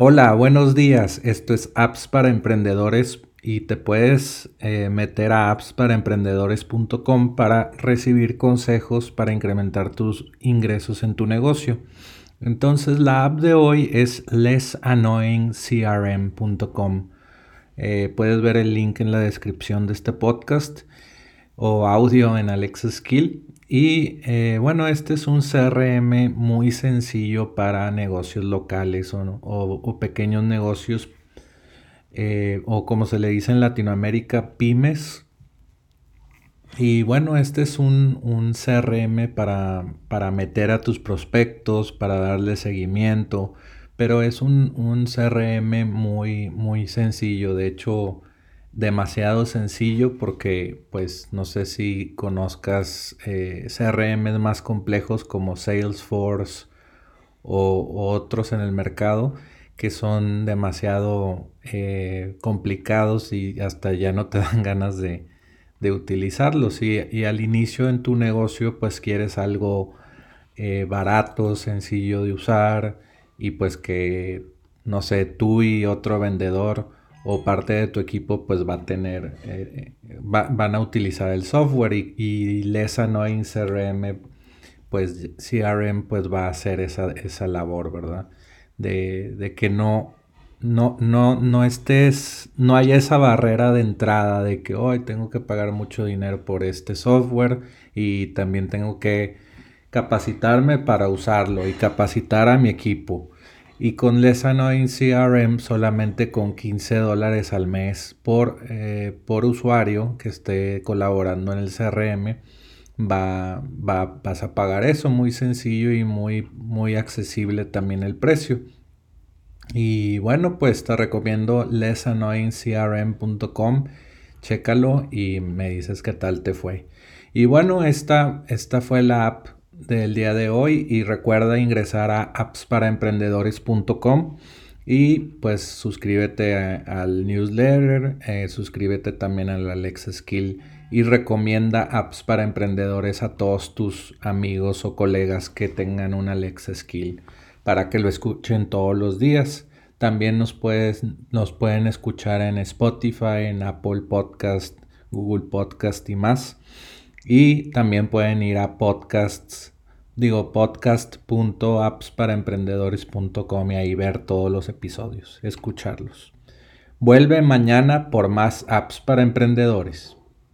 Hola, buenos días. Esto es Apps para Emprendedores y te puedes eh, meter a appsparaemprendedores.com para recibir consejos para incrementar tus ingresos en tu negocio. Entonces la app de hoy es lessannoyingcrm.com. Eh, puedes ver el link en la descripción de este podcast o audio en Alexa Skill. Y eh, bueno, este es un CRM muy sencillo para negocios locales o, pequeños negocios eh, o como se le dice en Latinoamérica, pymes. Y bueno, este es un, CRM para, para, meter a tus prospectos, para darle seguimiento, pero es un, un CRM muy, muy sencillo. De hecho, demasiado sencillo porque pues no sé si conozcas eh, CRM más complejos como Salesforce o, otros en el mercado que son demasiado eh, complicados y hasta ya no te dan ganas de, utilizarlos. Y, al inicio en tu negocio pues quieres algo eh, barato, sencillo de usar y pues que no sé, tú y otro vendedor o parte de tu equipo pues va a tener, eh, van a utilizar el software y, y Lesa no CRM, pues CRM pues va a hacer esa, esa labor, ¿verdad? De, de, que no, no, no, no estés, no haya esa barrera de entrada de que hoy tengo que pagar mucho dinero por este software y también tengo que capacitarme para usarlo y capacitar a mi equipo y con Lesanoin CRM solamente con 15 dólares al mes por, eh, por usuario que esté colaborando en el CRM va, va, vas a pagar eso muy sencillo y muy, muy accesible también el precio. Y bueno, pues te recomiendo lesanoincrm.com. Chécalo y me dices qué tal te fue. Y bueno, esta, esta fue la app del día de hoy y recuerda ingresar a appsparaemprendedores.com y pues suscríbete al newsletter, eh, suscríbete también al Alexa Skill y recomienda apps para emprendedores a todos tus amigos o colegas que tengan un Alexa Skill para que lo escuchen todos los días. También nos, puedes, nos pueden escuchar en Spotify, en Apple Podcast, Google Podcast y más. Y también pueden ir a podcasts, digo podcast.appsparaemprendedores.com y ahí ver todos los episodios, escucharlos. Vuelve mañana por más apps para emprendedores.